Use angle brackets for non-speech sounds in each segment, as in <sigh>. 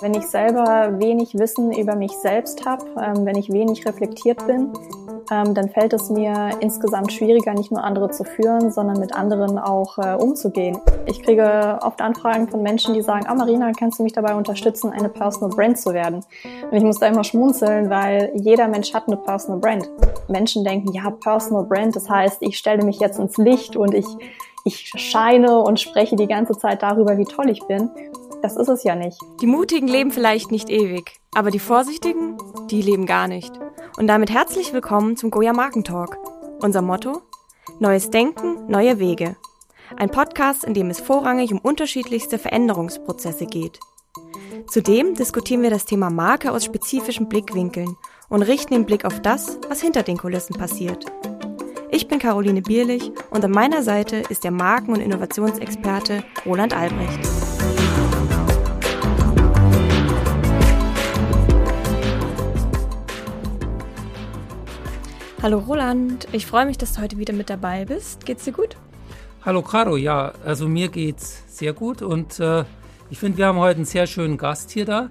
Wenn ich selber wenig Wissen über mich selbst habe, ähm, wenn ich wenig reflektiert bin, ähm, dann fällt es mir insgesamt schwieriger, nicht nur andere zu führen, sondern mit anderen auch äh, umzugehen. Ich kriege oft Anfragen von Menschen, die sagen, ah Marina, kannst du mich dabei unterstützen, eine Personal Brand zu werden? Und ich muss da immer schmunzeln, weil jeder Mensch hat eine Personal Brand. Menschen denken, ja, Personal Brand, das heißt, ich stelle mich jetzt ins Licht und ich, ich scheine und spreche die ganze Zeit darüber, wie toll ich bin. Das ist es ja nicht. Die Mutigen leben vielleicht nicht ewig, aber die Vorsichtigen, die leben gar nicht. Und damit herzlich willkommen zum Goya Markentalk. Unser Motto? Neues Denken, neue Wege. Ein Podcast, in dem es vorrangig um unterschiedlichste Veränderungsprozesse geht. Zudem diskutieren wir das Thema Marke aus spezifischen Blickwinkeln und richten den Blick auf das, was hinter den Kulissen passiert. Ich bin Caroline Bierlich und an meiner Seite ist der Marken- und Innovationsexperte Roland Albrecht. Hallo Roland, ich freue mich, dass du heute wieder mit dabei bist. Geht's dir gut? Hallo Caro, ja, also mir geht's sehr gut und äh, ich finde, wir haben heute einen sehr schönen Gast hier da.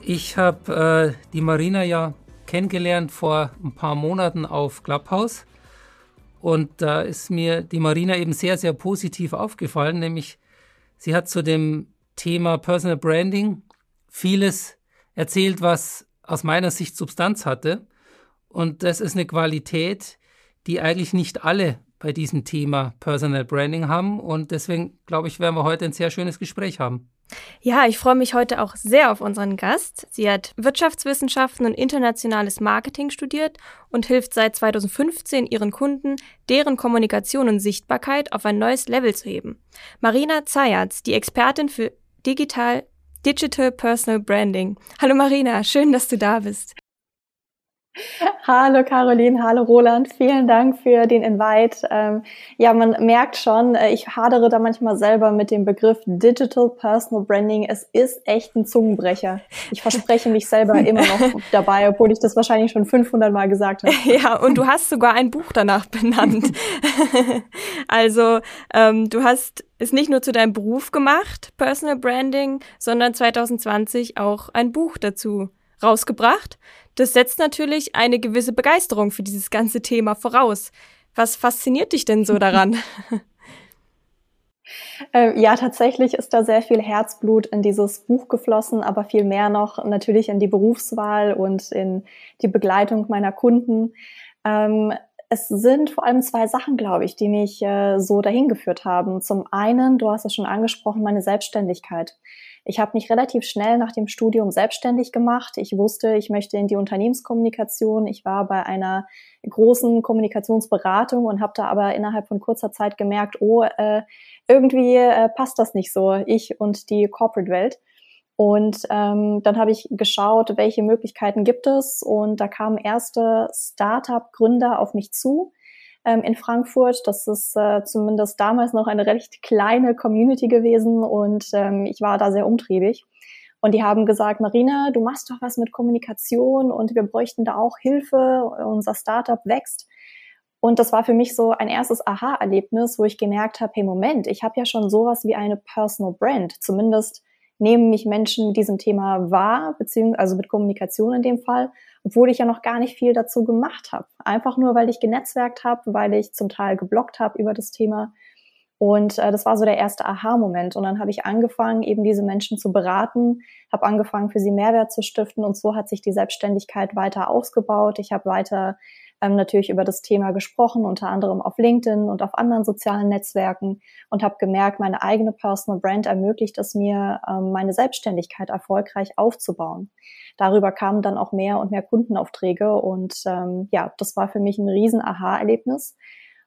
Ich habe äh, die Marina ja kennengelernt vor ein paar Monaten auf Clubhouse und da ist mir die Marina eben sehr, sehr positiv aufgefallen, nämlich sie hat zu dem Thema Personal Branding vieles erzählt, was aus meiner Sicht Substanz hatte. Und das ist eine Qualität, die eigentlich nicht alle bei diesem Thema Personal Branding haben. Und deswegen, glaube ich, werden wir heute ein sehr schönes Gespräch haben. Ja, ich freue mich heute auch sehr auf unseren Gast. Sie hat Wirtschaftswissenschaften und internationales Marketing studiert und hilft seit 2015 ihren Kunden, deren Kommunikation und Sichtbarkeit auf ein neues Level zu heben. Marina Zayatz, die Expertin für Digital Digital Personal Branding. Hallo Marina, schön, dass du da bist. Hallo Caroline, hallo Roland, vielen Dank für den Invite. Ähm, ja, man merkt schon, äh, ich hadere da manchmal selber mit dem Begriff Digital Personal Branding. Es ist echt ein Zungenbrecher. Ich verspreche mich selber <laughs> immer noch dabei, obwohl ich das wahrscheinlich schon 500 Mal gesagt habe. <laughs> Ja, und du hast sogar ein Buch danach benannt. <laughs> also ähm, du hast es nicht nur zu deinem Beruf gemacht, Personal Branding, sondern 2020 auch ein Buch dazu rausgebracht. Das setzt natürlich eine gewisse Begeisterung für dieses ganze Thema voraus. Was fasziniert dich denn so daran? <laughs> Äh, ja, tatsächlich ist da sehr viel Herzblut in dieses Buch geflossen, aber viel mehr noch natürlich in die Berufswahl und in die Begleitung meiner Kunden. Ähm, es sind vor allem zwei Sachen, glaube ich, die mich äh, so dahin geführt haben. Zum einen, du hast es schon angesprochen, meine Selbstständigkeit. Ich habe mich relativ schnell nach dem Studium selbstständig gemacht. Ich wusste, ich möchte in die Unternehmenskommunikation. Ich war bei einer großen Kommunikationsberatung und habe da aber innerhalb von kurzer Zeit gemerkt, oh, äh, irgendwie äh, passt das nicht so, ich und die Corporate-Welt. Und ähm, dann habe ich geschaut, welche Möglichkeiten gibt es. Und da kamen erste Startup-Gründer auf mich zu, ähm, in Frankfurt. Das ist äh, zumindest damals noch eine recht kleine Community gewesen und ähm, ich war da sehr umtriebig. Und die haben gesagt, Marina, du machst doch was mit Kommunikation und wir bräuchten da auch Hilfe. Unser Startup wächst. Und das war für mich so ein erstes Aha-Erlebnis, wo ich gemerkt habe, hey Moment, ich habe ja schon sowas wie eine Personal Brand. Zumindest nehmen mich Menschen mit diesem Thema wahr, beziehungsweise also mit Kommunikation in dem Fall obwohl ich ja noch gar nicht viel dazu gemacht habe. Einfach nur, weil ich genetzwerkt habe, weil ich zum Teil geblockt habe über das Thema. Und äh, das war so der erste Aha-Moment. Und dann habe ich angefangen, eben diese Menschen zu beraten, habe angefangen, für sie Mehrwert zu stiften. Und so hat sich die Selbstständigkeit weiter ausgebaut. Ich habe weiter ähm, natürlich über das Thema gesprochen, unter anderem auf LinkedIn und auf anderen sozialen Netzwerken und habe gemerkt, meine eigene Personal Brand ermöglicht es mir, ähm, meine Selbstständigkeit erfolgreich aufzubauen. Darüber kamen dann auch mehr und mehr Kundenaufträge und ähm, ja, das war für mich ein riesen Aha-Erlebnis.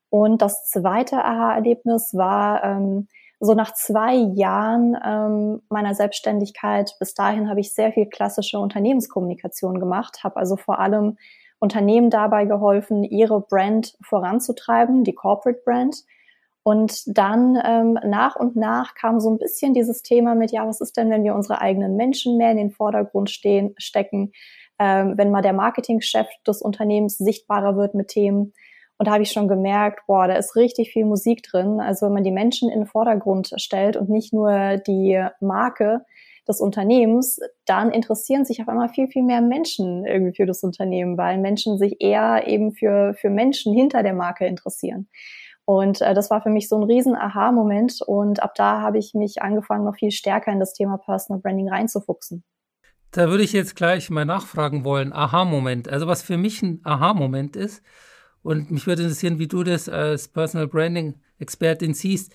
Und das zweite Aha-Erlebnis war, ähm, so nach zwei Jahren ähm, meiner Selbstständigkeit, bis dahin habe ich sehr viel klassische Unternehmenskommunikation gemacht, habe also vor allem Unternehmen dabei geholfen, ihre Brand voranzutreiben, die Corporate Brand. Und dann ähm, nach und nach kam so ein bisschen dieses Thema mit, ja, was ist denn, wenn wir unsere eigenen Menschen mehr in den Vordergrund stehen, stecken, ähm, wenn mal der Marketingchef des Unternehmens sichtbarer wird mit Themen. Und da habe ich schon gemerkt, boah, da ist richtig viel Musik drin. Also wenn man die Menschen in den Vordergrund stellt und nicht nur die Marke, des Unternehmens, dann interessieren sich auf einmal viel, viel mehr Menschen irgendwie für das Unternehmen, weil Menschen sich eher eben für, für Menschen hinter der Marke interessieren. Und äh, das war für mich so ein riesen Aha-Moment und ab da habe ich mich angefangen, noch viel stärker in das Thema Personal Branding reinzufuchsen. Da würde ich jetzt gleich mal nachfragen wollen, Aha-Moment. Also was für mich ein Aha-Moment ist, und mich würde interessieren, wie du das als Personal Branding-Expertin siehst.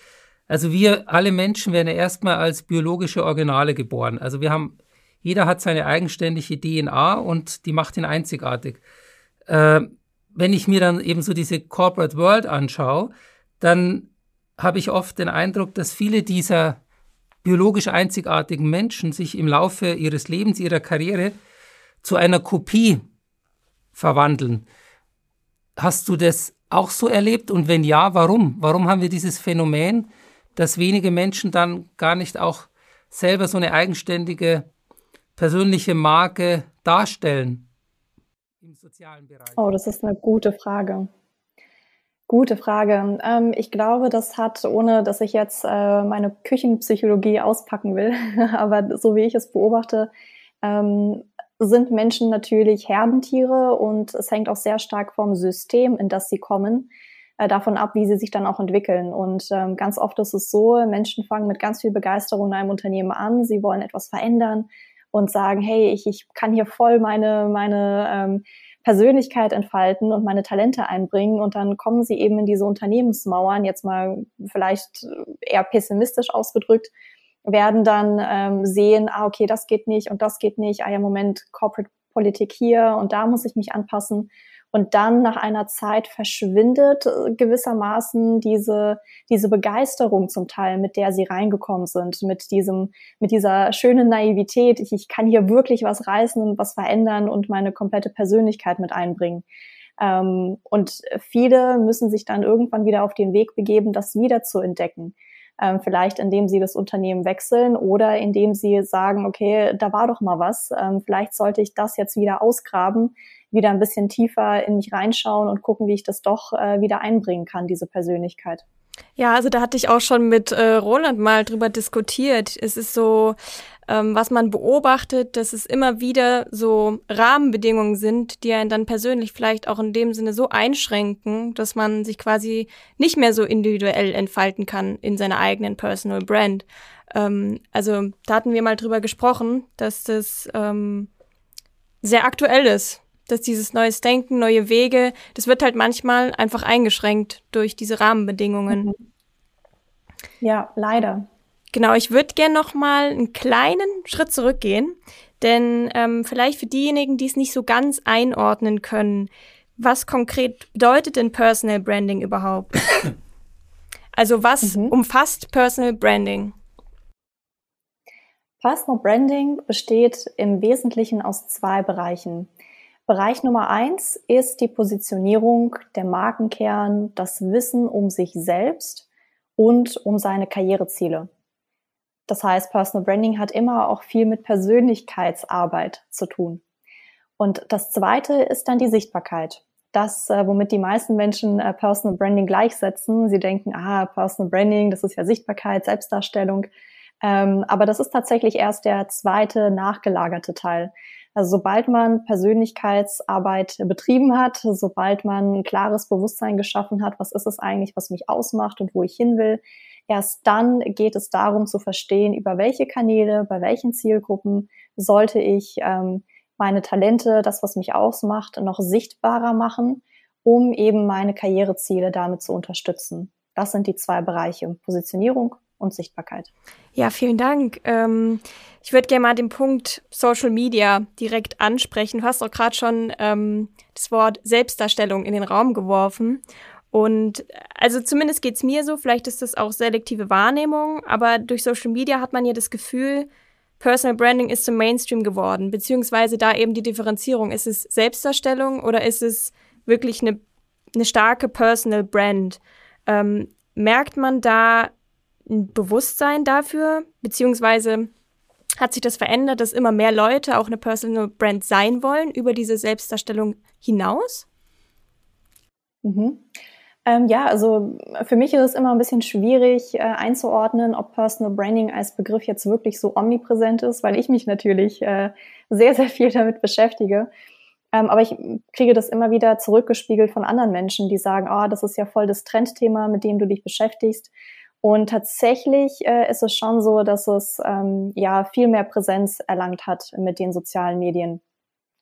Also wir alle Menschen werden ja erstmal als biologische Originale geboren. Also wir haben, jeder hat seine eigenständige DNA und die macht ihn einzigartig. Äh, wenn ich mir dann eben so diese Corporate World anschaue, dann habe ich oft den Eindruck, dass viele dieser biologisch einzigartigen Menschen sich im Laufe ihres Lebens, ihrer Karriere zu einer Kopie verwandeln. Hast du das auch so erlebt? Und wenn ja, warum? Warum haben wir dieses Phänomen, dass wenige Menschen dann gar nicht auch selber so eine eigenständige persönliche Marke darstellen im sozialen Bereich? Oh, das ist eine gute Frage. Gute Frage. Ähm, ich glaube, das hat, ohne dass ich jetzt äh, meine Küchenpsychologie auspacken will, <laughs> aber so wie ich es beobachte, ähm, sind Menschen natürlich Herdentiere und es hängt auch sehr stark vom System, in das sie kommen, äh, davon ab, wie sie sich dann auch entwickeln. Und ähm, ganz oft ist es so, Menschen fangen mit ganz viel Begeisterung in einem Unternehmen an, sie wollen etwas verändern und sagen, hey, ich, ich kann hier voll meine, meine ähm, Persönlichkeit entfalten und meine Talente einbringen und dann kommen sie eben in diese Unternehmensmauern, jetzt mal vielleicht eher pessimistisch ausgedrückt, werden dann ähm, sehen, ah, okay, das geht nicht und das geht nicht, ah ja, Moment, Corporate Politik hier und da muss ich mich anpassen. Und dann nach einer Zeit verschwindet äh, gewissermaßen diese, diese Begeisterung zum Teil, mit der sie reingekommen sind, mit diesem, mit dieser schönen Naivität. Ich, ich kann hier wirklich was reißen und was verändern und meine komplette Persönlichkeit mit einbringen. Ähm, und viele müssen sich dann irgendwann wieder auf den Weg begeben, das wieder zu entdecken ähm, vielleicht indem sie das Unternehmen wechseln oder indem sie sagen, okay, da war doch mal was, ähm, vielleicht sollte ich das jetzt wieder ausgraben, wieder ein bisschen tiefer in mich reinschauen und gucken, wie ich das doch äh, wieder einbringen kann, diese Persönlichkeit. Ja, also da hatte ich auch schon mit äh, Roland mal drüber diskutiert. Es ist so, ähm, was man beobachtet, dass es immer wieder so Rahmenbedingungen sind, die einen dann persönlich vielleicht auch in dem Sinne so einschränken, dass man sich quasi nicht mehr so individuell entfalten kann in seiner eigenen Personal Brand. Ähm, also da hatten wir mal drüber gesprochen, dass das ähm, sehr aktuell ist, dass dieses neues Denken, neue Wege, das wird halt manchmal einfach eingeschränkt durch diese Rahmenbedingungen. Mhm. Ja, leider. Genau, ich würde gerne noch mal einen kleinen Schritt zurückgehen, denn ähm, vielleicht für diejenigen, die es nicht so ganz einordnen können, was konkret bedeutet denn Personal Branding überhaupt? <coughs> Also was mhm. umfasst Personal Branding? Personal Branding besteht im Wesentlichen aus zwei Bereichen. Bereich Nummer eins ist die Positionierung, der Markenkern, das Wissen um sich selbst und um seine Karriereziele. Das heißt, Personal Branding hat immer auch viel mit Persönlichkeitsarbeit zu tun. Und das zweite ist dann die Sichtbarkeit. Das, äh, womit die meisten Menschen äh, Personal Branding gleichsetzen. Sie denken, ah, Personal Branding, das ist ja Sichtbarkeit, Selbstdarstellung. Ähm, aber das ist tatsächlich erst der zweite nachgelagerte Teil. Also sobald man Persönlichkeitsarbeit betrieben hat, sobald man ein klares Bewusstsein geschaffen hat, was ist es eigentlich, was mich ausmacht und wo ich hin will, Erst dann geht es darum zu verstehen, über welche Kanäle, bei welchen Zielgruppen sollte ich ähm, meine Talente, das, was mich ausmacht, noch sichtbarer machen, um eben meine Karriereziele damit zu unterstützen. Das sind die zwei Bereiche, Positionierung und Sichtbarkeit. Ja, vielen Dank. Ähm, ich würde gerne mal den Punkt Social Media direkt ansprechen. Du hast auch gerade schon ähm, das Wort Selbstdarstellung in den Raum geworfen. Und also zumindest geht's mir so, vielleicht ist das auch selektive Wahrnehmung, aber durch Social Media hat man ja das Gefühl, Personal Branding ist zum Mainstream geworden, beziehungsweise da eben die Differenzierung. Ist es Selbstdarstellung oder ist es wirklich eine, eine starke Personal Brand? Ähm, merkt man da ein Bewusstsein dafür, beziehungsweise hat sich das verändert, dass immer mehr Leute auch eine Personal Brand sein wollen über diese Selbstdarstellung hinaus? Mhm. Ähm, ja, also für mich ist es immer ein bisschen schwierig äh, einzuordnen, ob Personal Branding als Begriff jetzt wirklich so omnipräsent ist, weil ich mich natürlich äh, sehr, sehr viel damit beschäftige. Ähm, aber ich kriege das immer wieder zurückgespiegelt von anderen Menschen, die sagen, oh, das ist ja voll das Trendthema, mit dem du dich beschäftigst. Und tatsächlich äh, ist es schon so, dass es ähm, ja viel mehr Präsenz erlangt hat mit den sozialen Medien.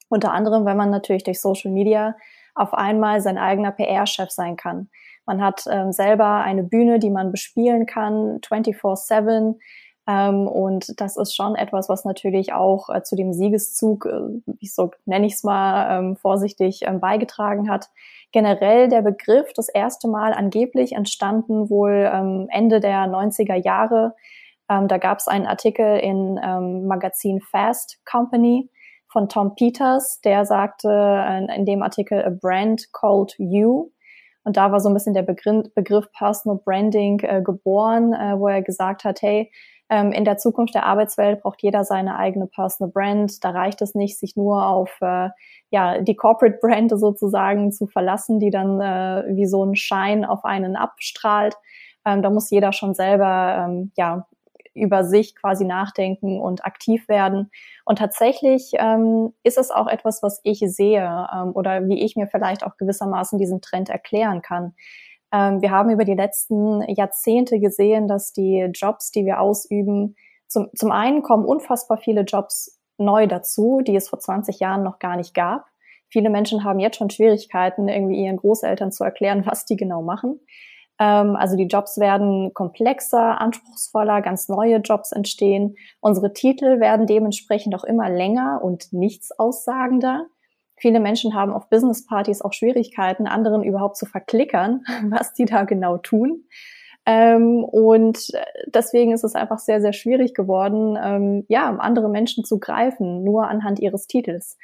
Unter anderem, weil man natürlich durch Social Media auf einmal sein eigener PR-Chef sein kann. Man hat ähm, selber eine Bühne, die man bespielen kann, 24-7. Ähm, und das ist schon etwas, was natürlich auch äh, zu dem Siegeszug, äh, ich so nenne ich es mal ähm, vorsichtig, ähm, beigetragen hat. Generell der Begriff das erste Mal angeblich entstanden wohl ähm, Ende der 90er Jahre. Ähm, da gab es einen Artikel in ähm, Magazin Fast Company von Tom Peters, der sagte in, in dem Artikel A Brand Called You. Und da war so ein bisschen der Begriff, Begriff Personal Branding äh, geboren, äh, wo er gesagt hat, hey, ähm, in der Zukunft der Arbeitswelt braucht jeder seine eigene Personal Brand. Da reicht es nicht, sich nur auf äh, ja die Corporate Brand sozusagen zu verlassen, die dann äh, wie so ein Schein auf einen abstrahlt. Ähm, da muss jeder schon selber ähm, ja über sich quasi nachdenken und aktiv werden. Und tatsächlich ähm, ist es auch etwas, was ich sehe ähm, oder wie ich mir vielleicht auch gewissermaßen diesen Trend erklären kann. Ähm, wir haben über die letzten Jahrzehnte gesehen, dass die Jobs, die wir ausüben, zum, zum einen kommen unfassbar viele Jobs neu dazu, die es vor 20 Jahren noch gar nicht gab. Viele Menschen haben jetzt schon Schwierigkeiten, irgendwie ihren Großeltern zu erklären, <laughs> was die genau machen. Ähm, also die Jobs werden komplexer, anspruchsvoller, ganz neue Jobs entstehen. Unsere Titel werden dementsprechend auch immer länger und nichts aussagender. Viele Menschen haben auf Businesspartys auch Schwierigkeiten, anderen überhaupt zu verklickern, <laughs> was die da genau tun. Ähm, und deswegen ist es einfach sehr, sehr schwierig geworden, ähm, ja, andere Menschen zu greifen, nur anhand ihres Titels.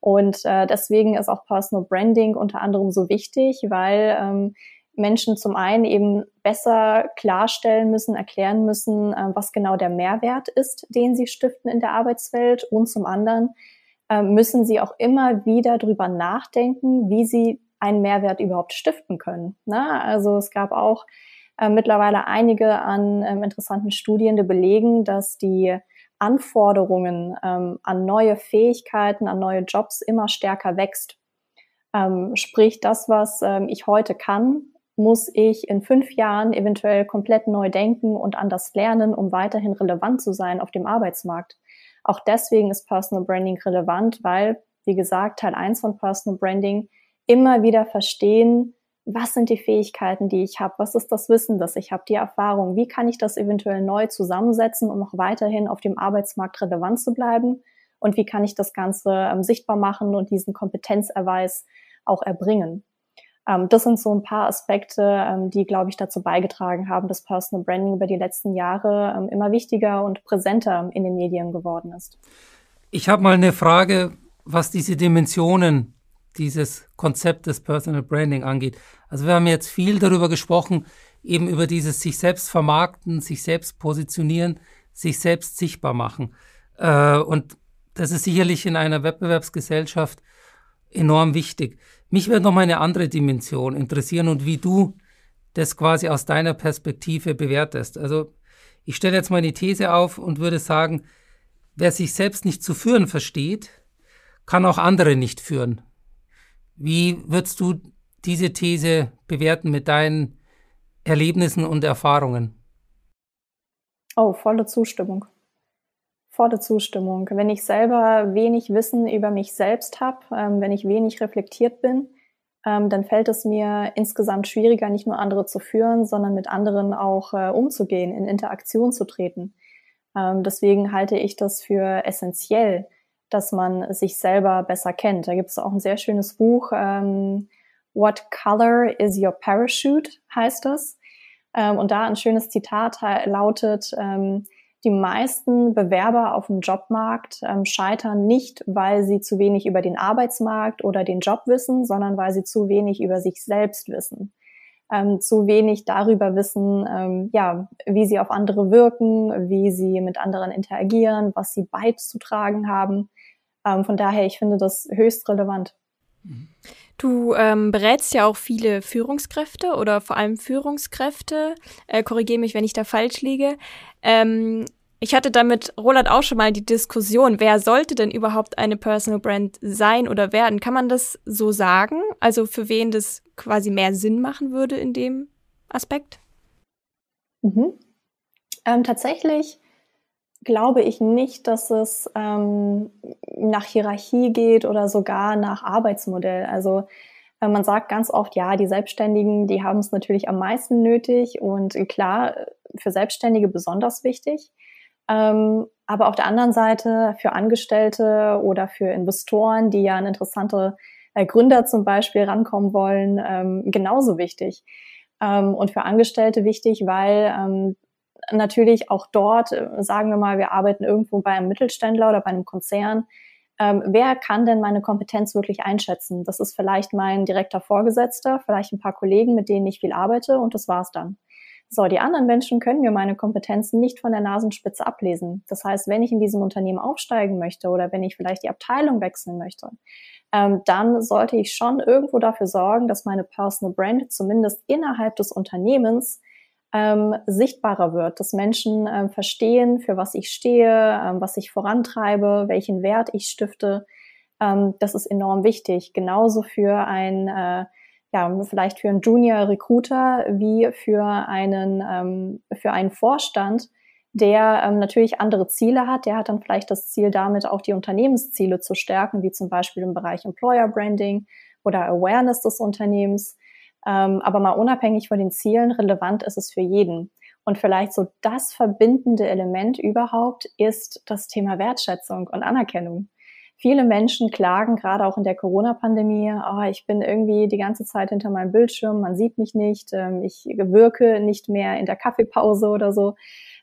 Und äh, deswegen ist auch Personal Branding unter anderem so wichtig, weil ähm, Menschen zum einen eben besser klarstellen müssen, erklären müssen, äh, was genau der Mehrwert ist, den sie stiften in der Arbeitswelt und zum anderen äh, müssen sie auch immer wieder drüber nachdenken, wie sie einen Mehrwert überhaupt stiften können. Ne? Also es gab auch äh, mittlerweile einige an ähm, interessanten Studien, die belegen, dass die Anforderungen ähm, an neue Fähigkeiten, an neue Jobs immer stärker wächst. Ähm, sprich, das, was ähm, ich heute kann, muss ich in fünf Jahren eventuell komplett neu denken und anders lernen, um weiterhin relevant zu sein auf dem Arbeitsmarkt. Auch deswegen ist Personal Branding relevant, weil, wie gesagt, Teil eins von Personal Branding immer wieder verstehen, was sind die Fähigkeiten, die ich habe, was ist das Wissen, das ich habe, die Erfahrung, wie kann ich das eventuell neu zusammensetzen, um auch weiterhin auf dem Arbeitsmarkt relevant zu bleiben? Und wie kann ich das Ganze ähm, sichtbar machen und diesen Kompetenzerweis auch erbringen. Ähm, das sind so ein paar Aspekte, ähm, die, glaube ich, dazu beigetragen haben, dass Personal Branding über die letzten Jahre ähm, immer wichtiger und präsenter in den Medien geworden ist. Ich habe mal eine Frage, was diese Dimensionen dieses Konzeptes Personal Branding angeht. Also wir haben jetzt viel darüber gesprochen, eben über dieses sich selbst vermarkten, sich selbst positionieren, sich selbst sichtbar machen. Äh, und das ist sicherlich in einer Wettbewerbsgesellschaft enorm wichtig. Mich würde noch mal eine andere Dimension interessieren und wie du das quasi aus deiner Perspektive bewertest. Also ich stelle jetzt mal eine These auf und würde sagen, wer sich selbst nicht zu führen versteht, kann auch andere nicht führen. Wie würdest du diese These bewerten mit deinen Erlebnissen und Erfahrungen? Oh, volle Zustimmung volle Zustimmung. Wenn ich selber wenig Wissen über mich selbst habe, ähm, wenn ich wenig reflektiert bin, ähm, dann fällt es mir insgesamt schwieriger, nicht nur andere zu führen, sondern mit anderen auch äh, umzugehen, in Interaktion zu treten. Ähm, deswegen halte ich das für essentiell, dass man sich selber besser kennt. Da gibt es auch ein sehr schönes Buch, ähm, What Color is Your Parachute heißt das. Ähm, und da ein schönes Zitat lautet, ähm, die meisten Bewerber auf dem Jobmarkt ähm, scheitern nicht, weil sie zu wenig über den Arbeitsmarkt oder den Job wissen, sondern weil sie zu wenig über sich selbst wissen. Ähm, zu wenig darüber wissen, ähm, ja, wie sie auf andere wirken, wie sie mit anderen interagieren, was sie beizutragen haben. Ähm, von daher, ich finde das höchst relevant. Du ähm, berätst ja auch viele Führungskräfte oder vor allem Führungskräfte. Äh, Korrigiere mich, wenn ich da falsch liege. Ähm, ich hatte damit Roland auch schon mal die Diskussion, wer sollte denn überhaupt eine Personal Brand sein oder werden? Kann man das so sagen? Also für wen das quasi mehr Sinn machen würde in dem Aspekt? Mhm. Ähm, tatsächlich glaube ich nicht, dass es ähm, nach Hierarchie geht oder sogar nach Arbeitsmodell. Also äh, man sagt ganz oft, ja, die Selbstständigen, die haben es natürlich am meisten nötig und klar, für Selbstständige besonders wichtig. Ähm, aber auf der anderen Seite für Angestellte oder für Investoren, die ja an interessante äh, Gründer zum Beispiel rankommen wollen, ähm, genauso wichtig. Ähm, und für Angestellte wichtig, weil ähm, natürlich auch dort, äh, sagen wir mal, wir arbeiten irgendwo bei einem Mittelständler oder bei einem Konzern. Ähm, wer kann denn meine Kompetenz wirklich einschätzen? Das ist vielleicht mein direkter Vorgesetzter, vielleicht ein paar Kollegen, mit denen ich viel arbeite und das war's dann. So, die anderen Menschen können mir meine Kompetenzen nicht von der Nasenspitze ablesen. Das heißt, wenn ich in diesem Unternehmen aufsteigen möchte oder wenn ich vielleicht die Abteilung wechseln möchte, ähm, dann sollte ich schon irgendwo dafür sorgen, dass meine Personal Brand zumindest innerhalb des Unternehmens ähm, sichtbarer wird, dass Menschen ähm, verstehen, für was ich stehe, ähm, was ich vorantreibe, welchen Wert ich stifte. Ähm, das ist enorm wichtig. Genauso für ein, äh, ja, vielleicht für einen Junior Recruiter wie für einen, ähm, für einen Vorstand, der ähm, natürlich andere Ziele hat. Der hat dann vielleicht das Ziel, damit auch die Unternehmensziele zu stärken, wie zum Beispiel im Bereich Employer Branding oder Awareness des Unternehmens. Ähm, aber mal unabhängig von den Zielen, relevant ist es für jeden. Und vielleicht so das verbindende Element überhaupt ist das Thema Wertschätzung und Anerkennung. Viele Menschen klagen gerade auch in der Corona-Pandemie, oh, ich bin irgendwie die ganze Zeit hinter meinem Bildschirm, man sieht mich nicht, ähm, ich wirke nicht mehr in der Kaffeepause oder so.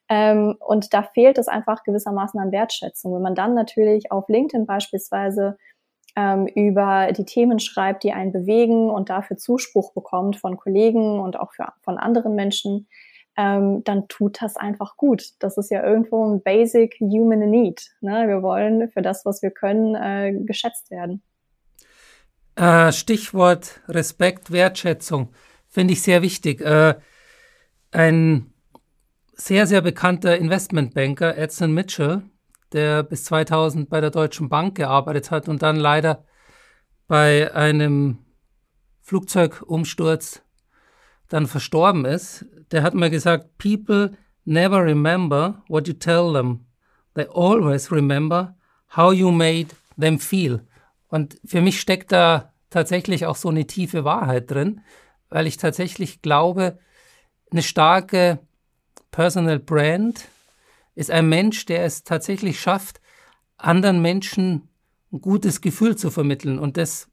Ähm, und da fehlt es einfach gewissermaßen an Wertschätzung. Wenn man dann natürlich auf LinkedIn beispielsweise ähm, über die Themen schreibt, die einen bewegen und dafür Zuspruch bekommt von Kollegen und auch für, von anderen Menschen, ähm, dann tut das einfach gut. Das ist ja irgendwo ein basic human need. Ne? Wir wollen für das, was wir können, äh, geschätzt werden. Äh, Stichwort Respekt, Wertschätzung finde ich sehr wichtig. Äh, ein sehr, sehr bekannter Investmentbanker, Edson Mitchell, der bis 2000 bei der Deutschen Bank gearbeitet hat und dann leider bei einem Flugzeugumsturz dann verstorben ist, der hat mir gesagt, people never remember what you tell them. They always remember how you made them feel. Und für mich steckt da tatsächlich auch so eine tiefe Wahrheit drin, weil ich tatsächlich glaube, eine starke Personal Brand ist ein Mensch, der es tatsächlich schafft, anderen Menschen ein gutes Gefühl zu vermitteln. Und das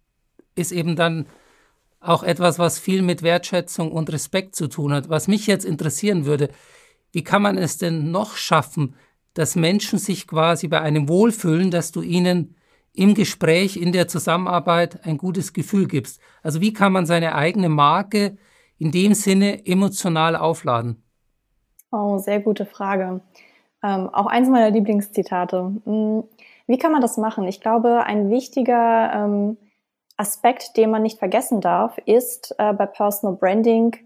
ist eben dann auch etwas, was viel mit Wertschätzung und Respekt zu tun hat. Was mich jetzt interessieren würde, wie kann man es denn noch schaffen, dass Menschen sich quasi bei einem wohlfühlen, dass du ihnen im Gespräch, in der Zusammenarbeit ein gutes Gefühl gibst? Also wie kann man seine eigene Marke in dem Sinne emotional aufladen? Oh, sehr gute Frage. Ähm, auch eins meiner Lieblingszitate. Hm, wie kann man das machen? Ich glaube, ein wichtiger ähm, Aspekt, den man nicht vergessen darf, ist äh, bei Personal Branding,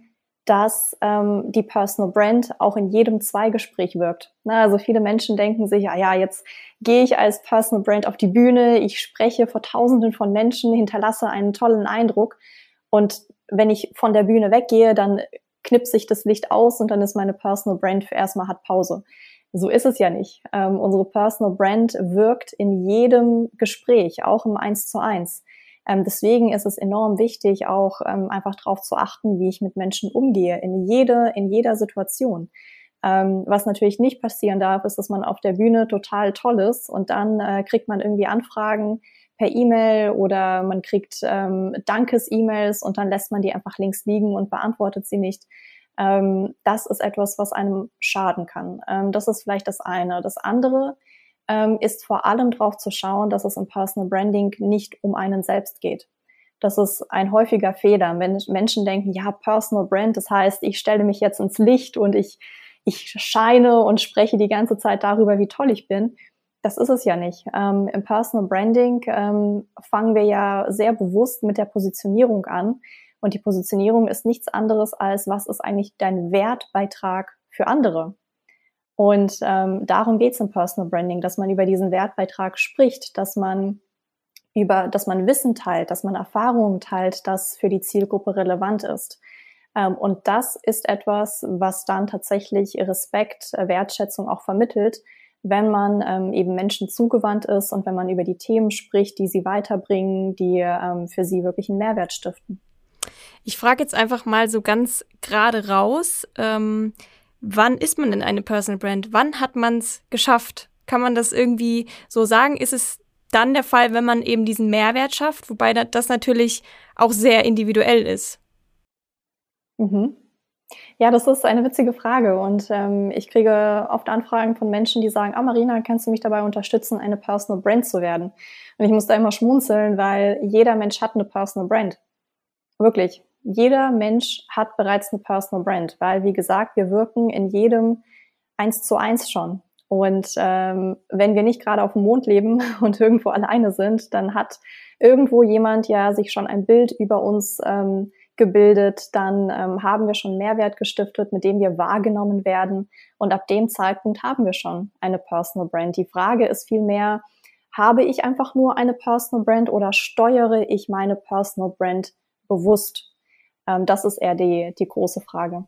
dass ähm, die Personal Brand auch in jedem Zweigespräch wirkt. Na, also viele Menschen denken sich, ja, ja, jetzt gehe ich als Personal Brand auf die Bühne, ich spreche vor Tausenden von Menschen, hinterlasse einen tollen Eindruck und wenn ich von der Bühne weggehe, dann knippt sich das Licht aus und dann ist meine Personal Brand für erstmal hat Pause. So ist es ja nicht. Ähm, unsere Personal Brand wirkt in jedem Gespräch, auch im Eins zu eins. Ähm, deswegen ist es enorm wichtig, auch ähm, einfach darauf zu achten, wie ich mit Menschen umgehe, in jede, in jeder Situation. Ähm, was natürlich nicht passieren darf, ist, dass man auf der Bühne total toll ist und dann äh, kriegt man irgendwie Anfragen per E-Mail oder man kriegt ähm, Dankes-E-Mails und dann lässt man die einfach links liegen und beantwortet sie nicht. Ähm, das ist etwas, was einem schaden kann. Ähm, das ist vielleicht das eine. Das andere ähm, ist vor allem darauf zu schauen, dass es im Personal Branding nicht um einen selbst geht. Das ist ein häufiger Fehler, wenn Menschen denken, ja, Personal Brand, das heißt, ich stelle mich jetzt ins Licht und ich, ich scheine und spreche die ganze Zeit darüber, wie toll ich bin Das ist es ja nicht. Ähm, Im Personal Branding ähm, fangen wir ja sehr bewusst mit der Positionierung an. Und die Positionierung ist nichts anderes als, was ist eigentlich dein Wertbeitrag für andere? Und ähm, darum geht es im Personal Branding, dass man über diesen Wertbeitrag spricht, dass man über, dass man Wissen teilt, dass man Erfahrungen teilt, das für die Zielgruppe relevant ist. Ähm, und das ist etwas, was dann tatsächlich Respekt, Wertschätzung auch vermittelt, wenn man ähm, eben Menschen zugewandt ist und wenn man über die Themen spricht, die sie weiterbringen, die ähm, für sie wirklich einen Mehrwert stiften. Ich frage jetzt einfach mal so ganz gerade raus, ähm, wann ist man denn eine Personal Brand? Wann hat man es geschafft? Kann man das irgendwie so sagen? Ist es dann der Fall, wenn man eben diesen Mehrwert schafft, wobei das natürlich auch sehr individuell ist? Mhm. Ja, das ist eine witzige Frage und ähm, ich kriege oft Anfragen von Menschen, die sagen, ah Marina, kannst du mich dabei unterstützen, eine Personal Brand zu werden? Und ich muss da immer schmunzeln, weil jeder Mensch hat eine Personal Brand. Wirklich. Jeder Mensch hat bereits eine Personal Brand, weil wie gesagt, wir wirken in jedem eins zu eins schon. Und ähm, wenn wir nicht gerade auf dem Mond leben <laughs> und irgendwo alleine sind, dann hat irgendwo jemand ja sich schon ein Bild über uns ähm, gebildet, dann ähm, haben wir schon Mehrwert gestiftet, mit dem wir wahrgenommen werden. Und ab dem Zeitpunkt haben wir schon eine Personal Brand. Die Frage ist vielmehr, habe ich einfach nur eine Personal Brand oder steuere ich meine Personal Brand bewusst? Ähm, das ist eher die, die große Frage.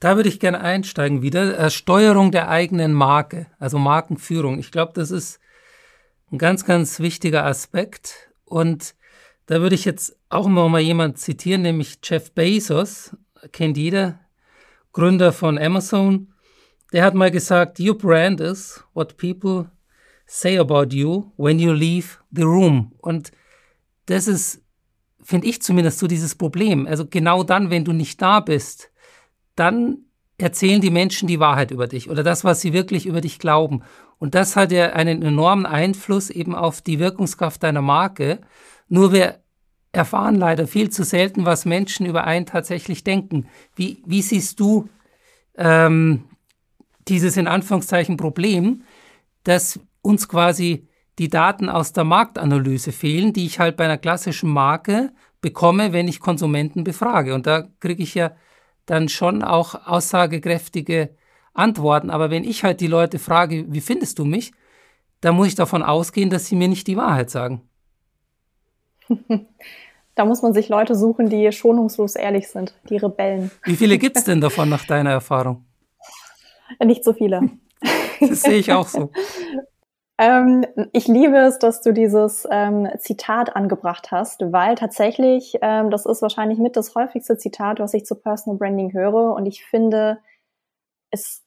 Da würde ich gerne einsteigen wieder. Äh, Steuerung der eigenen Marke, also Markenführung. Ich glaube, das ist ein ganz, ganz wichtiger Aspekt. Und da würde ich jetzt auch noch mal jemand zitieren, nämlich Jeff Bezos, kennt jeder, Gründer von Amazon. Der hat mal gesagt, your brand is what people say about you when you leave the room. Und das ist, finde ich zumindest so dieses Problem. Also genau dann, wenn du nicht da bist, dann erzählen die Menschen die Wahrheit über dich oder das, was sie wirklich über dich glauben. Und das hat ja einen enormen Einfluss eben auf die Wirkungskraft deiner Marke. Nur wir erfahren leider viel zu selten, was Menschen über einen tatsächlich denken. Wie, wie siehst du ähm, dieses in Anführungszeichen Problem, dass uns quasi die Daten aus der Marktanalyse fehlen, die ich halt bei einer klassischen Marke bekomme, wenn ich Konsumenten befrage. Und da kriege ich ja dann schon auch aussagekräftige Antworten. Aber wenn ich halt die Leute frage, wie findest du mich, dann muss ich davon ausgehen, dass sie mir nicht die Wahrheit sagen. <laughs> Da muss man sich Leute suchen, die schonungslos ehrlich sind, die Rebellen. Wie viele gibt es denn davon nach deiner Erfahrung? Nicht so viele. Das sehe ich auch so. <laughs> ähm, ich liebe es, dass du dieses ähm, Zitat angebracht hast, weil tatsächlich, ähm, das ist wahrscheinlich mit das häufigste Zitat, was ich zu Personal Branding höre. Und ich finde, es,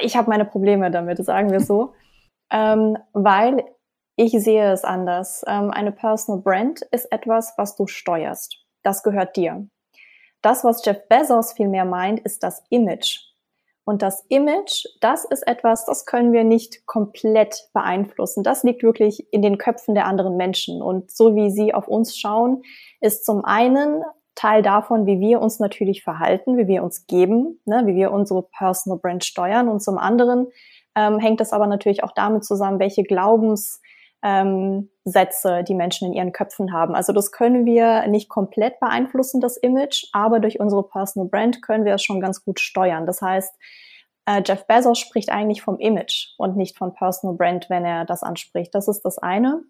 ich habe meine Probleme damit, sagen wir so. <laughs> ähm, weil ich sehe es anders. Ähm, eine Personal Brand ist etwas, was du steuerst. Das gehört dir. Das, was Jeff Bezos vielmehr meint, ist das Image. Und das Image, das ist etwas, das können wir nicht komplett beeinflussen. Das liegt wirklich in den Köpfen der anderen Menschen. Und so wie sie auf uns schauen, ist zum einen Teil davon, wie wir uns natürlich verhalten, wie wir uns geben, ne, wie wir unsere Personal Brand steuern. Und zum anderen ähm, hängt es aber natürlich auch damit zusammen, welche Glaubens ähm, Sätze die Menschen in ihren Köpfen haben. Also das können wir nicht komplett beeinflussen, das Image, aber durch unsere Personal Brand können wir es schon ganz gut steuern. Das heißt, äh, Jeff Bezos spricht eigentlich vom Image und nicht von Personal Brand, wenn er das anspricht. Das ist das eine.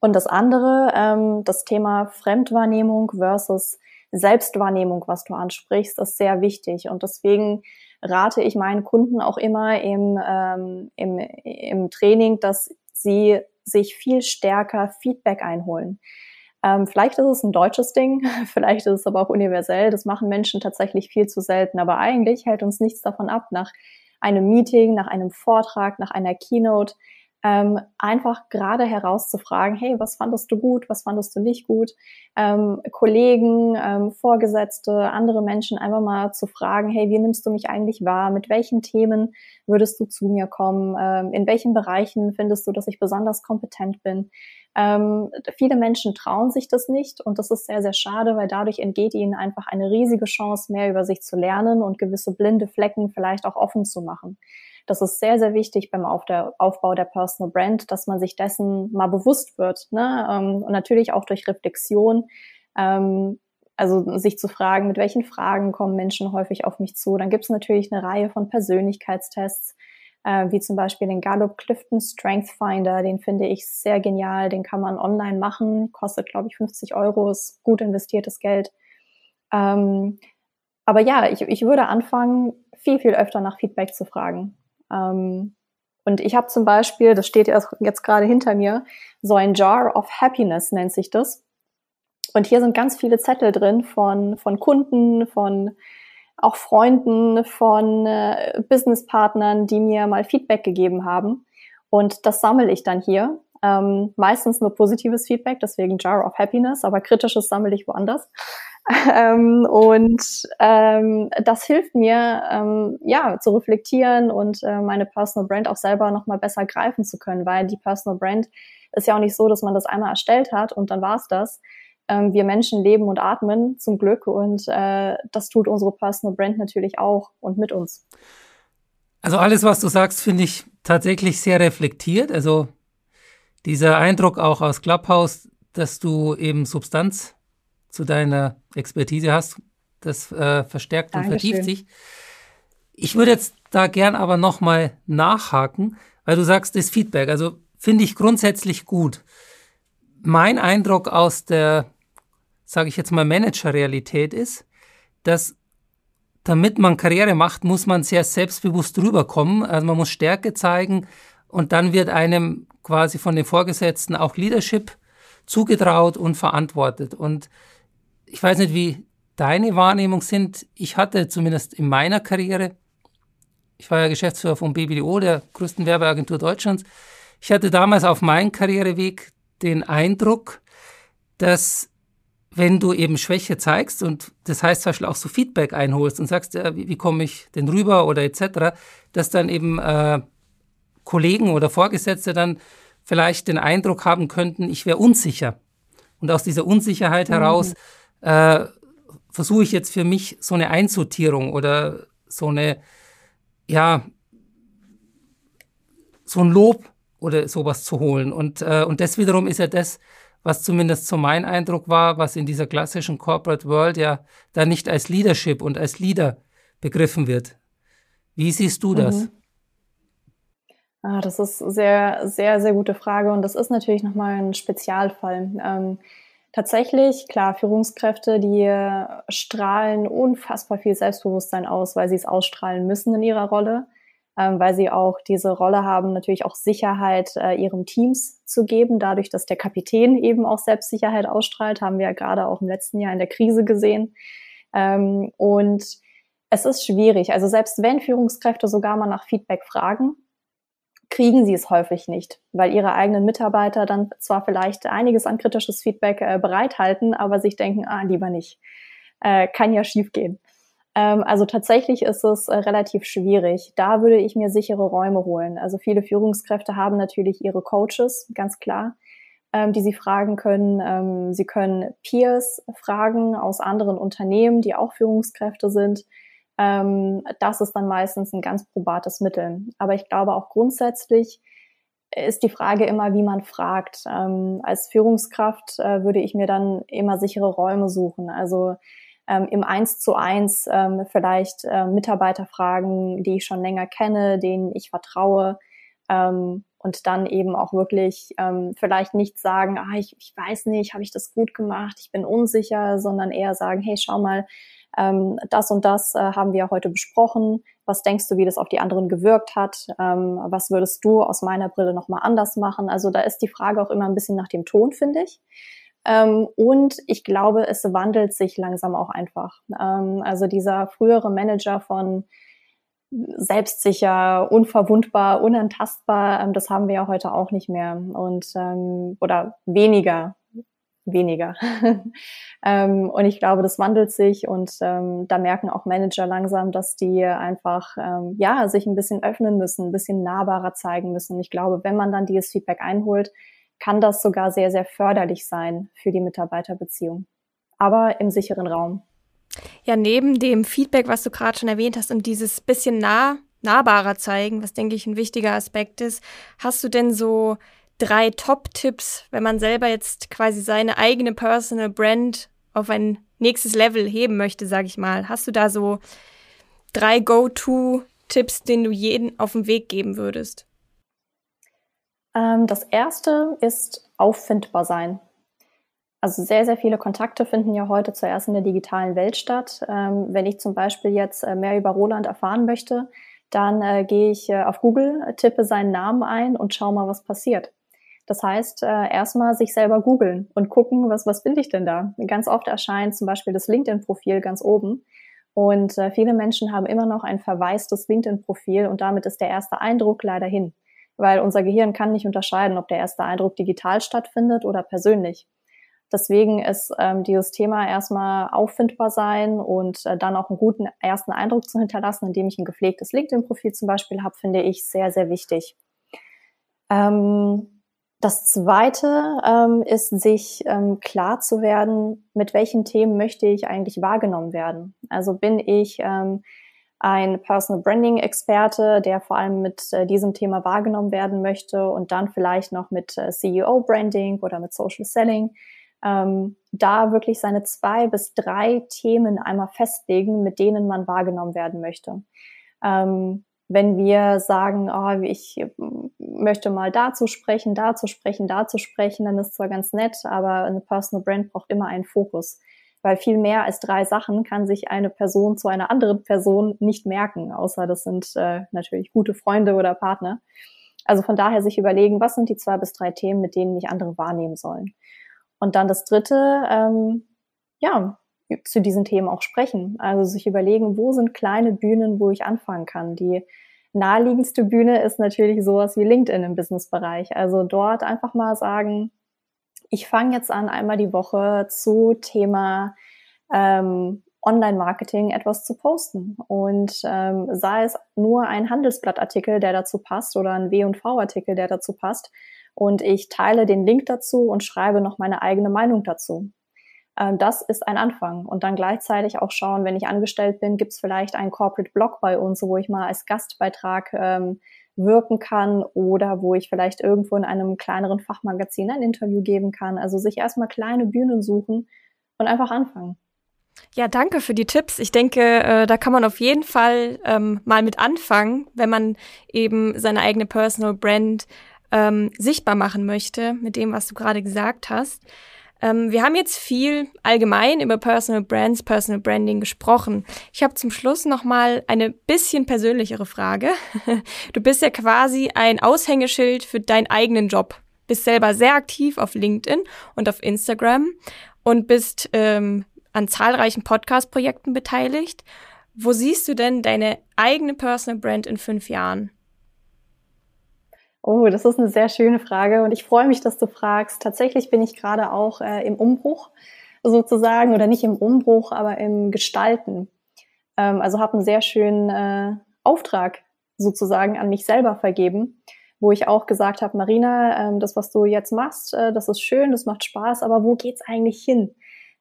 Und das andere, ähm, das Thema Fremdwahrnehmung versus Selbstwahrnehmung, was du ansprichst, ist sehr wichtig. Und deswegen rate ich meinen Kunden auch immer im, ähm, im, im Training, dass sie sich viel stärker Feedback einholen. Ähm, vielleicht ist es ein deutsches Ding, <laughs> vielleicht ist es aber auch universell. Das machen Menschen tatsächlich viel zu selten. Aber eigentlich hält uns nichts davon ab, nach einem Meeting, nach einem Vortrag, nach einer Keynote ähm, einfach gerade herauszufragen, hey, was fandest du gut, was fandest du nicht gut, ähm, Kollegen, ähm, Vorgesetzte, andere Menschen einfach mal zu fragen, hey, wie nimmst du mich eigentlich wahr, mit welchen Themen würdest du zu mir kommen, ähm, in welchen Bereichen findest du, dass ich besonders kompetent bin. Ähm, viele Menschen trauen sich das nicht und das ist sehr, sehr schade, weil dadurch entgeht ihnen einfach eine riesige Chance, mehr über sich zu lernen und gewisse blinde Flecken vielleicht auch offen zu machen. Das ist sehr, sehr wichtig beim Aufbau der Personal Brand, dass man sich dessen mal bewusst wird. Ne? Ähm, und natürlich auch durch Reflexion. Ähm, also sich zu fragen, mit welchen Fragen kommen Menschen häufig auf mich zu. Dann gibt es natürlich eine Reihe von Persönlichkeitstests, äh, wie zum Beispiel den Gallup Clifton Strength Finder. Den finde ich sehr genial. Den kann man online machen. Kostet, glaube ich, 50 Euro. Ist gut investiertes Geld. Ähm, aber ja, ich, ich würde anfangen, viel, viel öfter nach Feedback zu fragen. Ähm, und ich habe zum Beispiel, das steht jetzt gerade hinter mir, so ein Jar of Happiness nennt sich das. Und hier sind ganz viele Zettel drin von, von Kunden, von auch Freunden, von äh, Businesspartnern, die mir mal Feedback gegeben haben. Und das sammle ich dann hier. Ähm, meistens nur positives Feedback, deswegen Jar of Happiness, aber kritisches sammle ich woanders. <laughs> ähm, und ähm, das hilft mir, ähm, ja, zu reflektieren und äh, meine Personal Brand auch selber nochmal besser greifen zu können, weil die Personal Brand ist ja auch nicht so, dass man das einmal erstellt hat und dann war's das. Ähm, wir Menschen leben und atmen zum Glück und äh, das tut unsere Personal Brand natürlich auch und mit uns. Also alles, was du sagst, finde ich tatsächlich sehr reflektiert. Also dieser Eindruck auch aus Clubhouse, dass du eben Substanz zu deiner Expertise hast. Das äh, verstärkt Dankeschön. und vertieft sich. Ich würde jetzt da gern aber nochmal nachhaken, weil du sagst, das Feedback, also finde ich grundsätzlich gut. Mein Eindruck aus der, sage ich jetzt mal, Manager-Realität ist, dass damit man Karriere macht, muss man sehr selbstbewusst rüberkommen. Also man muss Stärke zeigen und dann wird einem quasi von den Vorgesetzten auch Leadership zugetraut und verantwortet. Und ich weiß nicht, wie deine Wahrnehmung sind. Ich hatte zumindest in meiner Karriere, ich war ja Geschäftsführer von BBDO, der größten Werbeagentur Deutschlands. Ich hatte damals auf meinem Karriereweg den Eindruck, dass wenn du eben Schwäche zeigst und das heißt zum Beispiel auch so Feedback einholst und sagst, ja, wie, wie komme ich denn rüber oder etc., dass dann eben äh, Kollegen oder Vorgesetzte dann vielleicht den Eindruck haben könnten, ich wäre unsicher. Und aus dieser Unsicherheit mhm. heraus äh, versuche ich jetzt für mich so eine Einsortierung oder so eine, ja, so ein Lob oder sowas zu holen. Und, äh, und das wiederum ist ja das, was zumindest so mein Eindruck war, was in dieser klassischen Corporate World ja da nicht als Leadership und als Leader begriffen wird. Wie siehst du das? Mhm. Ah, das ist sehr, sehr, sehr gute Frage und das ist natürlich nochmal ein Spezialfall. Ähm, Tatsächlich, klar, Führungskräfte, die strahlen unfassbar viel Selbstbewusstsein aus, weil sie es ausstrahlen müssen in ihrer Rolle, ähm, weil sie auch diese Rolle haben, natürlich auch Sicherheit äh, ihrem Teams zu geben. Dadurch, dass der Kapitän eben auch Selbstsicherheit ausstrahlt, haben wir ja gerade auch im letzten Jahr in der Krise gesehen. Ähm, und es ist schwierig. Also selbst wenn Führungskräfte sogar mal nach Feedback fragen, kriegen sie es häufig nicht, weil ihre eigenen Mitarbeiter dann zwar vielleicht einiges an kritisches Feedback äh, bereithalten, aber sich denken, ah, lieber nicht. Äh, kann ja schiefgehen. Ähm, also tatsächlich ist es äh, relativ schwierig. Da würde ich mir sichere Räume holen. Also viele Führungskräfte haben natürlich ihre Coaches, ganz klar, ähm, die sie fragen können. Ähm, sie können Peers fragen aus anderen Unternehmen, die auch Führungskräfte sind ähm, das ist dann meistens ein ganz probates Mittel. Aber ich glaube auch grundsätzlich ist die Frage immer, wie man fragt. Ähm, als Führungskraft äh, würde ich mir dann immer sichere Räume suchen. Also ähm, im Eins zu eins ähm, vielleicht äh, Mitarbeiter fragen, die ich schon länger kenne, denen ich vertraue. Ähm, und dann eben auch wirklich ähm, vielleicht nicht sagen, ah, ich, ich weiß nicht, habe ich das gut gemacht, ich bin unsicher, sondern eher sagen, hey, schau mal, ähm, das und das äh, haben wir heute besprochen. Was denkst du, wie das auf die anderen gewirkt hat? Ähm, was würdest du aus meiner Brille nochmal anders machen? Also da ist die Frage auch immer ein bisschen nach dem Ton, finde ich. Ähm, und ich glaube, es wandelt sich langsam auch einfach. Ähm, also dieser frühere Manager von selbstsicher, unverwundbar, unantastbar, ähm, das haben wir ja heute auch nicht mehr und ähm, oder weniger weniger. <laughs> ähm, und ich glaube, das wandelt sich und ähm, da merken auch Manager langsam, dass die einfach ähm, ja sich ein bisschen öffnen müssen, ein bisschen nahbarer zeigen müssen. Ich glaube, wenn man dann dieses Feedback einholt, kann das sogar sehr, sehr förderlich sein für die Mitarbeiterbeziehung. Aber im sicheren Raum. Ja, neben dem Feedback, was du gerade schon erwähnt hast und dieses bisschen nah nahbarer zeigen, was denke ich ein wichtiger Aspekt ist. Hast du denn so drei Top-Tipps, wenn man selber jetzt quasi seine eigene Personal Brand auf ein nächstes Level heben möchte, sage ich mal? Hast du da so drei Go-To-Tipps, den du jeden auf den Weg geben würdest? Ähm, das erste ist auffindbar sein. Also sehr, sehr viele Kontakte finden ja heute zuerst in der digitalen Welt statt. Ähm, wenn ich zum Beispiel jetzt äh, mehr über Roland erfahren möchte, dann äh, gehe ich äh, auf Google, tippe seinen Namen ein und schaue mal, was passiert. Das heißt, äh, erstmal sich selber googeln und gucken, was, was finde ich denn da? Ganz oft erscheint zum Beispiel das LinkedIn-Profil ganz oben. Und äh, viele Menschen haben immer noch ein verwaistes LinkedIn-Profil und damit ist der erste Eindruck leider hin. Weil unser Gehirn kann nicht unterscheiden, ob der erste Eindruck digital stattfindet oder persönlich. Deswegen ist ähm, dieses Thema erstmal auffindbar sein und äh, dann auch einen guten ersten Eindruck zu hinterlassen, indem ich ein gepflegtes LinkedIn-Profil zum Beispiel habe, finde ich sehr, sehr wichtig. Ähm, das Zweite ähm, ist, sich ähm, klar zu werden, mit welchen Themen möchte ich eigentlich wahrgenommen werden. Also bin ich ähm, ein Personal Branding Experte, der vor allem mit äh, diesem Thema wahrgenommen werden möchte und dann vielleicht noch mit äh, CEO Branding oder mit Social Selling ähm, da wirklich seine zwei bis drei Themen einmal festlegen, mit denen man wahrgenommen werden möchte. Ähm, wenn wir sagen, oh, ich möchte mal dazu sprechen, dazu sprechen, dazu sprechen, dann ist zwar ganz nett, aber eine Personal Brand braucht immer einen Fokus. Weil viel mehr als drei Sachen kann sich eine Person zu einer anderen Person nicht merken, außer das sind äh, natürlich gute Freunde oder Partner. Also von daher sich überlegen, was sind die zwei bis drei Themen, mit denen mich andere wahrnehmen sollen. Und dann das Dritte, ähm, ja, zu diesen Themen auch sprechen. Also sich überlegen, wo sind kleine Bühnen, wo ich anfangen kann. Die naheliegendste Bühne ist natürlich sowas wie LinkedIn im Businessbereich. Also dort einfach mal sagen, ich fange jetzt an, einmal die Woche zu Thema ähm, Online-Marketing etwas zu posten. Und ähm, sei es nur ein Handelsblattartikel, der dazu passt, oder ein W&V-Artikel, der dazu passt, und ich teile den Link dazu und schreibe noch meine eigene Meinung dazu. Ähm, das ist ein Anfang. Und dann gleichzeitig auch schauen, wenn ich angestellt bin, gibt es vielleicht einen Corporate Blog bei uns, wo ich mal als Gastbeitrag ähm, wirken kann oder wo ich vielleicht irgendwo in einem kleineren Fachmagazin ein Interview geben kann. Also sich erstmal kleine Bühnen suchen und einfach anfangen. Ja, danke für die Tipps. Ich denke, äh, da kann man auf jeden Fall ähm, mal mit anfangen, wenn man eben seine eigene Personal Brand ähm, sichtbar machen möchte mit dem, was du gerade gesagt hast. Ähm, wir haben jetzt viel allgemein über Personal Brands, Personal Branding gesprochen. Ich habe zum Schluss noch mal eine bisschen persönlichere Frage. <laughs> Du bist ja quasi ein Aushängeschild für deinen eigenen Job. Bist selber sehr aktiv auf LinkedIn und auf Instagram und bist ähm, an zahlreichen Podcast-Projekten beteiligt. Wo siehst du denn deine eigene Personal Brand in fünf Jahren? Oh, das ist eine sehr schöne Frage und ich freue mich, dass du fragst. Tatsächlich bin ich gerade auch äh, im Umbruch sozusagen oder nicht im Umbruch, aber im Gestalten. Ähm, also habe einen sehr schönen äh, Auftrag sozusagen an mich selber vergeben, wo ich auch gesagt habe, Marina, äh, das, was du jetzt machst, äh, das ist schön, das macht Spaß, aber wo geht's eigentlich hin?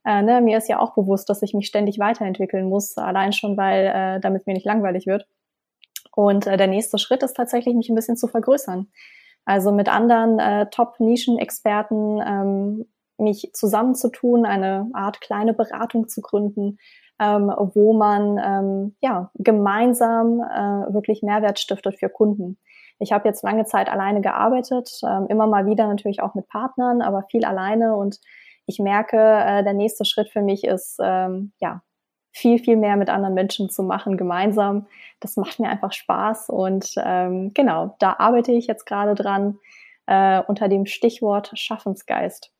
Äh, ne, mir ist ja auch bewusst, dass ich mich ständig weiterentwickeln muss, allein schon, weil äh, damit mir nicht langweilig wird. Und äh, der nächste Schritt ist tatsächlich, mich ein bisschen zu vergrößern. Also mit anderen äh, Top-Nischen-Experten ähm, mich zusammenzutun, eine Art kleine Beratung zu gründen, ähm, wo man ähm, ja gemeinsam äh, wirklich Mehrwert stiftet für Kunden. Ich habe jetzt lange Zeit alleine gearbeitet, ähm, immer mal wieder natürlich auch mit Partnern, aber viel alleine und ich merke, äh, der nächste Schritt für mich ist ähm, ja viel, viel mehr mit anderen Menschen zu machen, gemeinsam. Das macht mir einfach Spaß und ähm, genau, da arbeite ich jetzt gerade dran äh, unter dem Stichwort Schaffensgeist.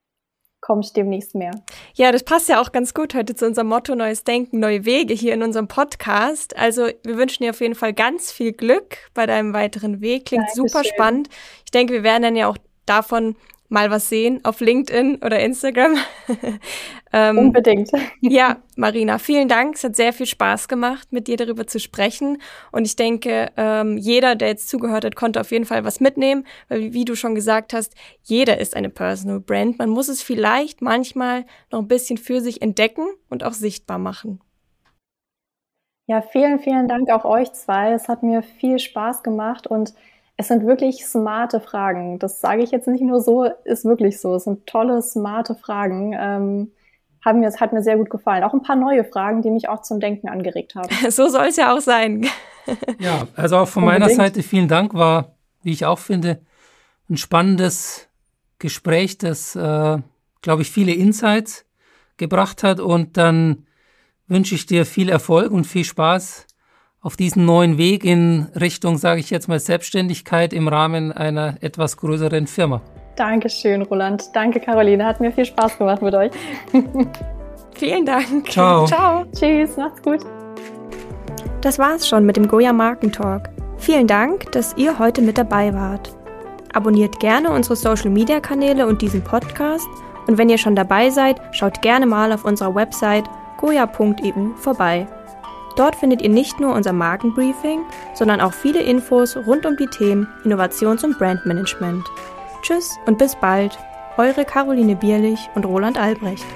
Kommt demnächst mehr. Ja, das passt ja auch ganz gut heute zu unserem Motto Neues Denken, neue Wege hier in unserem Podcast. Also wir wünschen dir auf jeden Fall ganz viel Glück bei deinem weiteren Weg. Klingt Dankeschön. super spannend. Ich denke, wir werden dann ja auch davon mal was sehen auf LinkedIn oder Instagram. <laughs> ähm, Unbedingt. <laughs> ja, Marina, vielen Dank. Es hat sehr viel Spaß gemacht, mit dir darüber zu sprechen. Und ich denke, ähm, jeder, der jetzt zugehört hat, konnte auf jeden Fall was mitnehmen, weil wie du schon gesagt hast, jeder ist eine Personal Brand. Man muss es vielleicht manchmal noch ein bisschen für sich entdecken und auch sichtbar machen. Ja, vielen, vielen Dank auch euch zwei. Es hat mir viel Spaß gemacht und es sind wirklich smarte Fragen. Das sage ich jetzt nicht nur so, ist wirklich so. Es sind tolle, smarte Fragen. Ähm, haben mir, es hat mir sehr gut gefallen. Auch ein paar neue Fragen, die mich auch zum Denken angeregt haben. <laughs> So soll es ja auch sein. ja, also auch von Unbedingt. meiner Seite vielen Dank. War, wie ich auch finde, ein spannendes Gespräch, das, äh, glaube ich, viele Insights gebracht hat. Und dann wünsche ich dir viel Erfolg und viel Spaß auf diesen neuen Weg in Richtung, sage ich jetzt mal, Selbstständigkeit im Rahmen einer etwas größeren Firma. Dankeschön, Roland. Danke, Caroline. Hat mir viel Spaß gemacht mit euch. <laughs> Vielen Dank. Ciao. Ciao. Tschüss. Macht's gut. Das war's schon mit dem Goya Markentalk. Vielen Dank, dass ihr heute mit dabei wart. Abonniert gerne unsere Social Media Kanäle und diesen Podcast. Und wenn ihr schon dabei seid, schaut gerne mal auf unserer Website goya.eu vorbei. Dort findet ihr nicht nur unser Markenbriefing, sondern auch viele Infos rund um die Themen Innovations- und Brandmanagement. Tschüss und bis bald, eure Caroline Bierlich und Roland Albrecht.